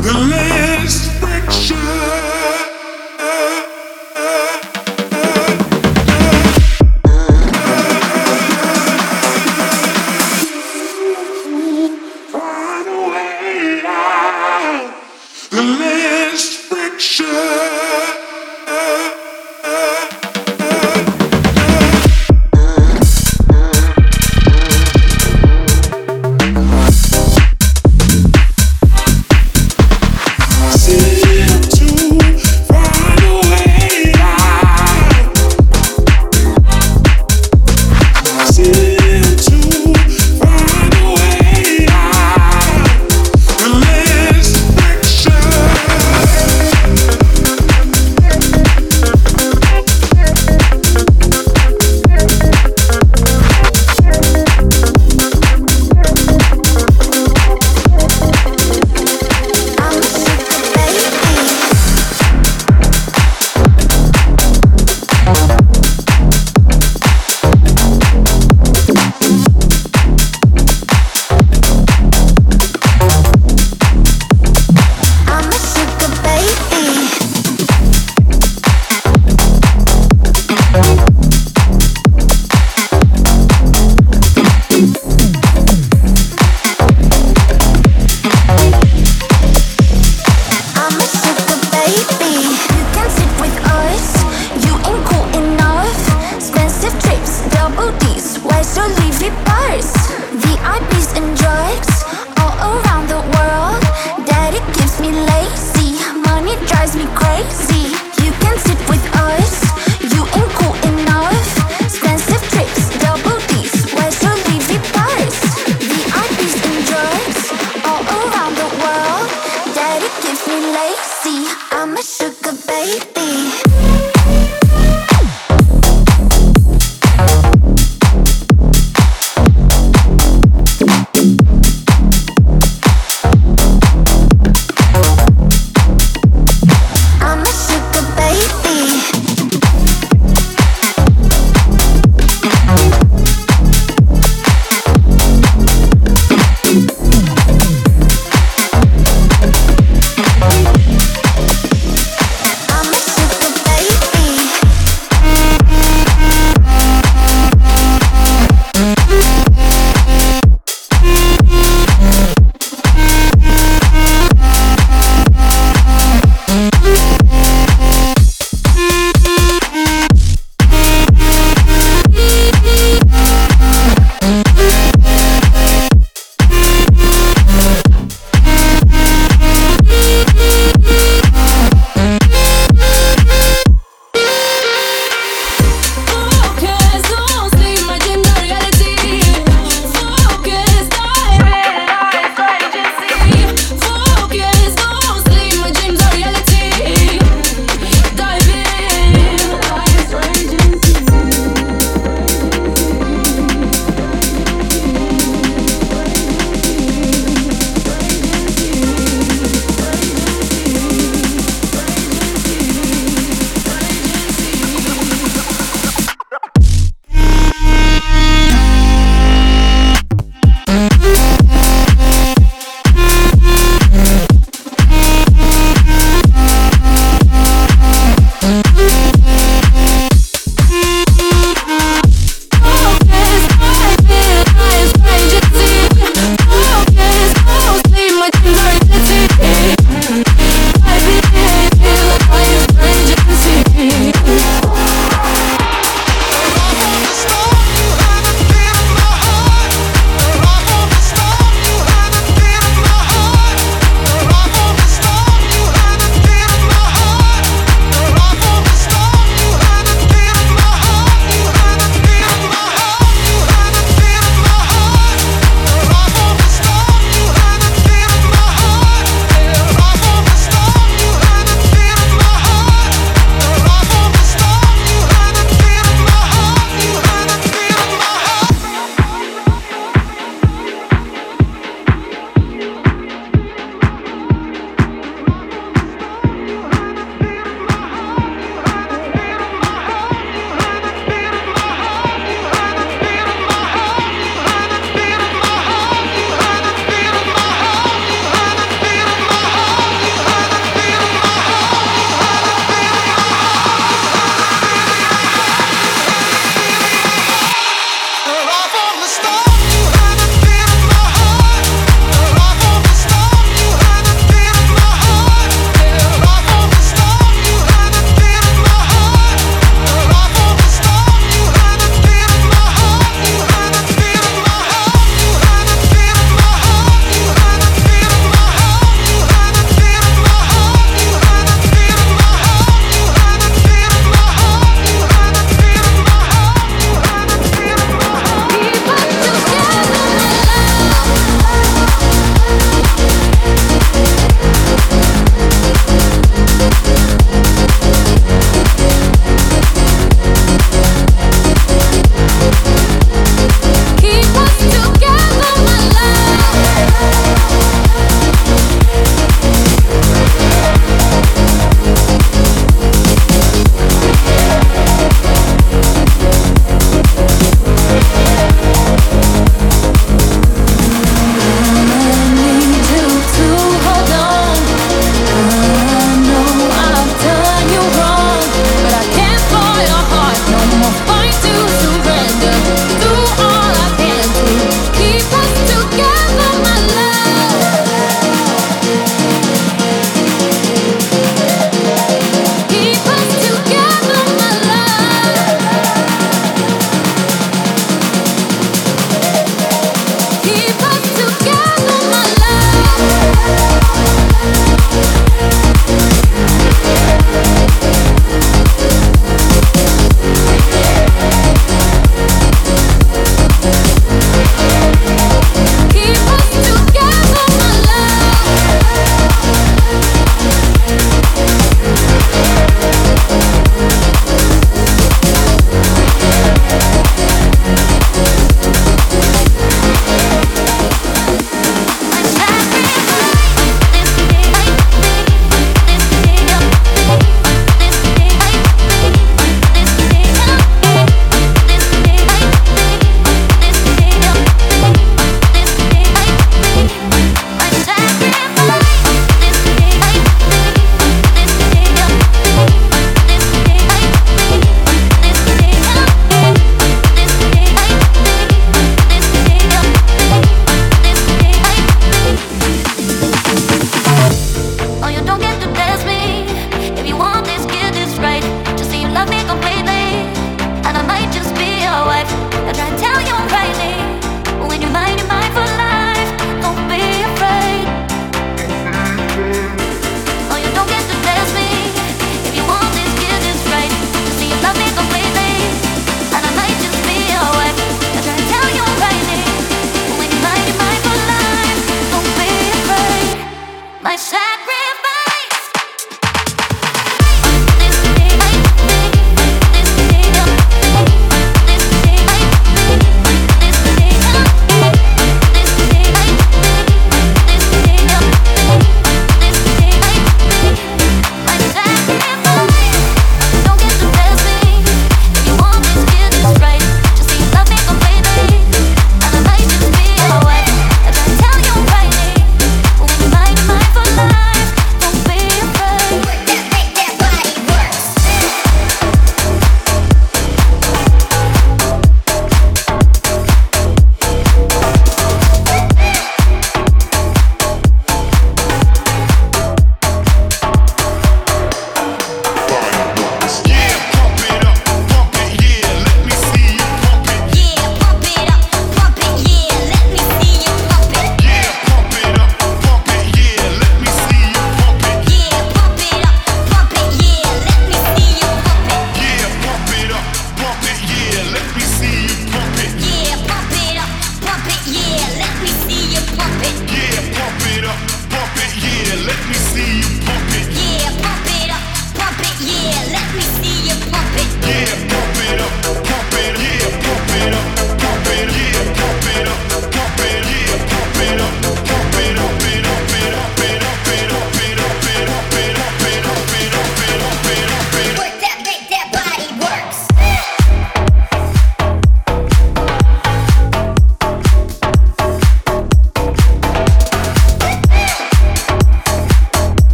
the list.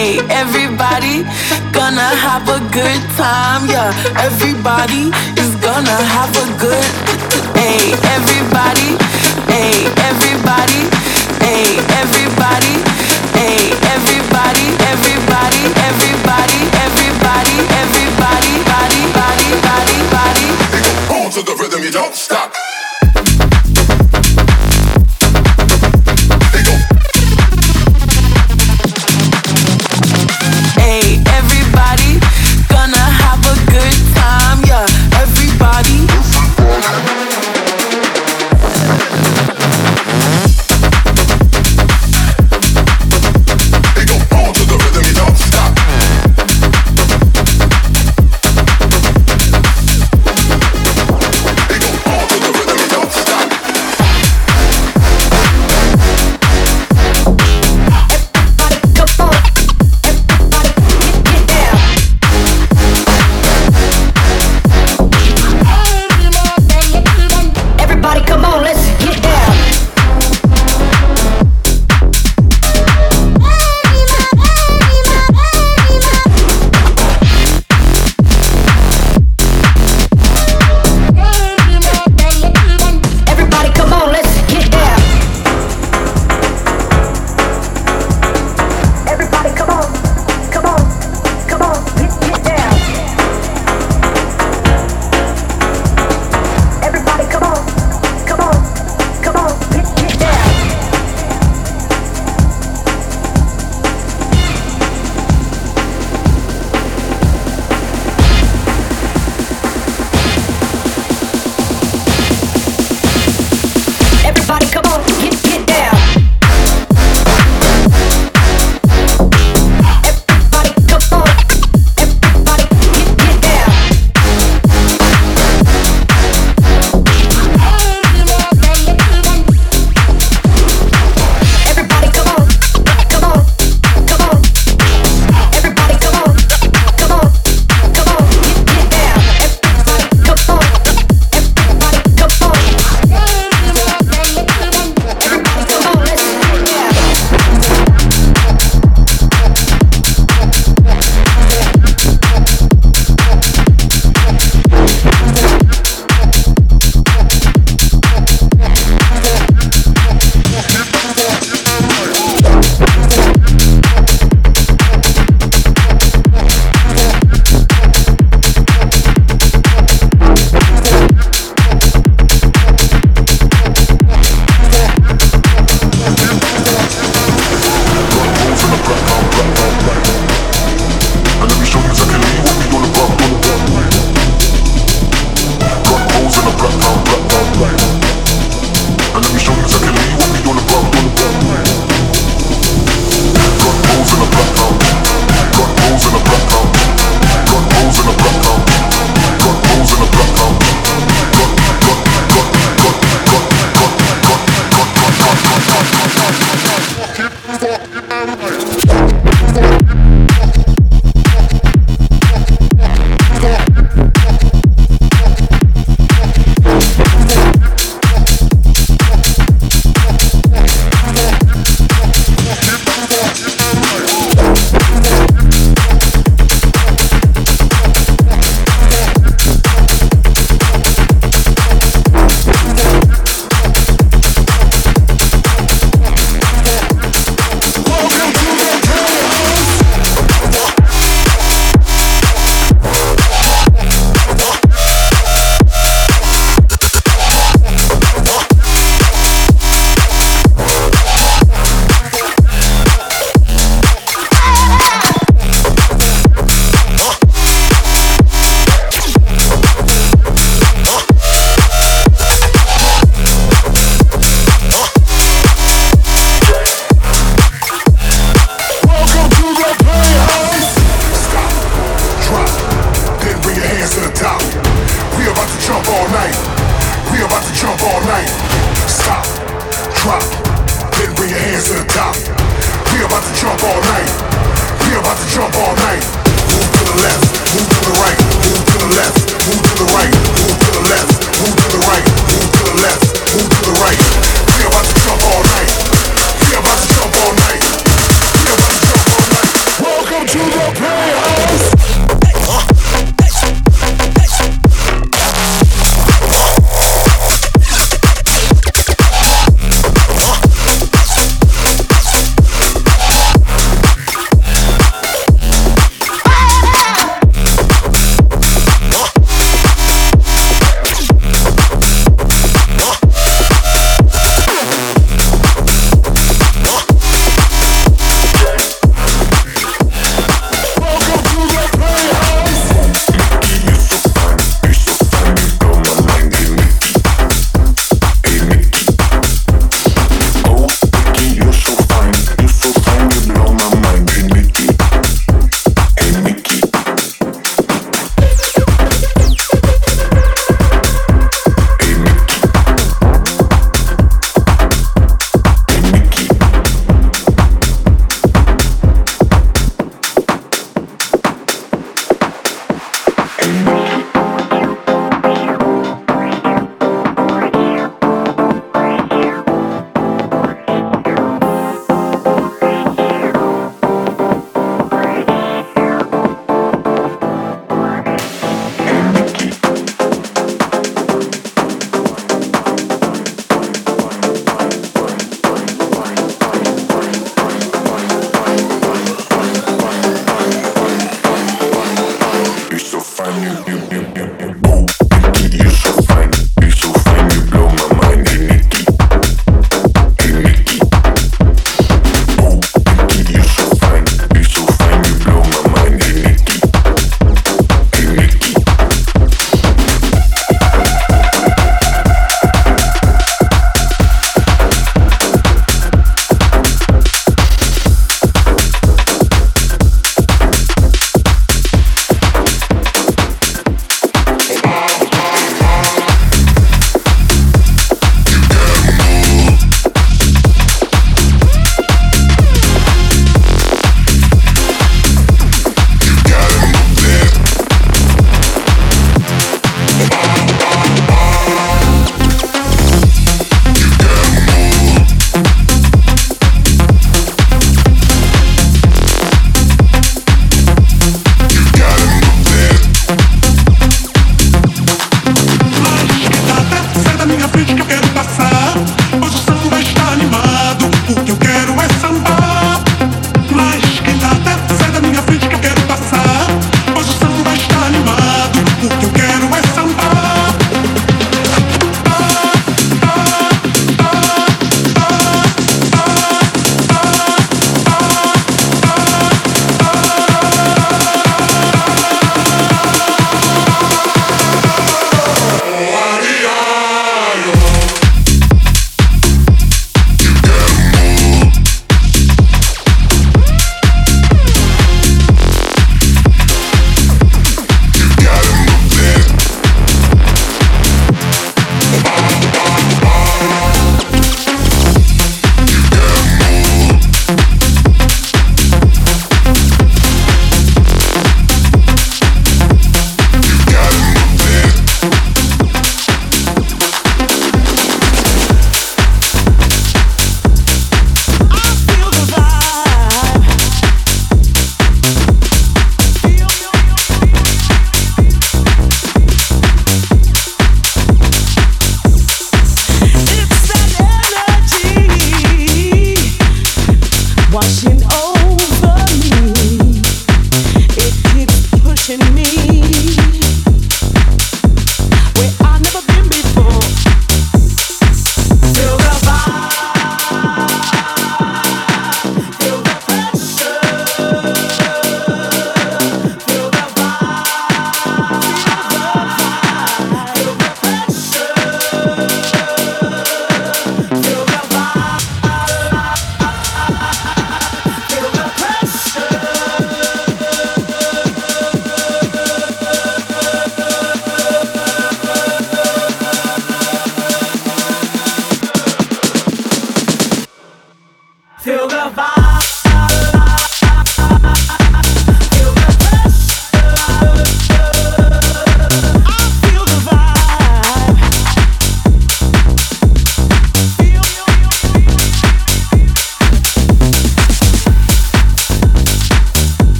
Hey, everybody gonna have a good time. Yeah, everybody is gonna have a good. Hey, everybody. Hey, everybody. Hey, everybody. Hey, everybody. Everybody. Everybody. Everybody. Everybody. Body. Body. Body. Body. Body. Boom to the rhythm. You don't stop.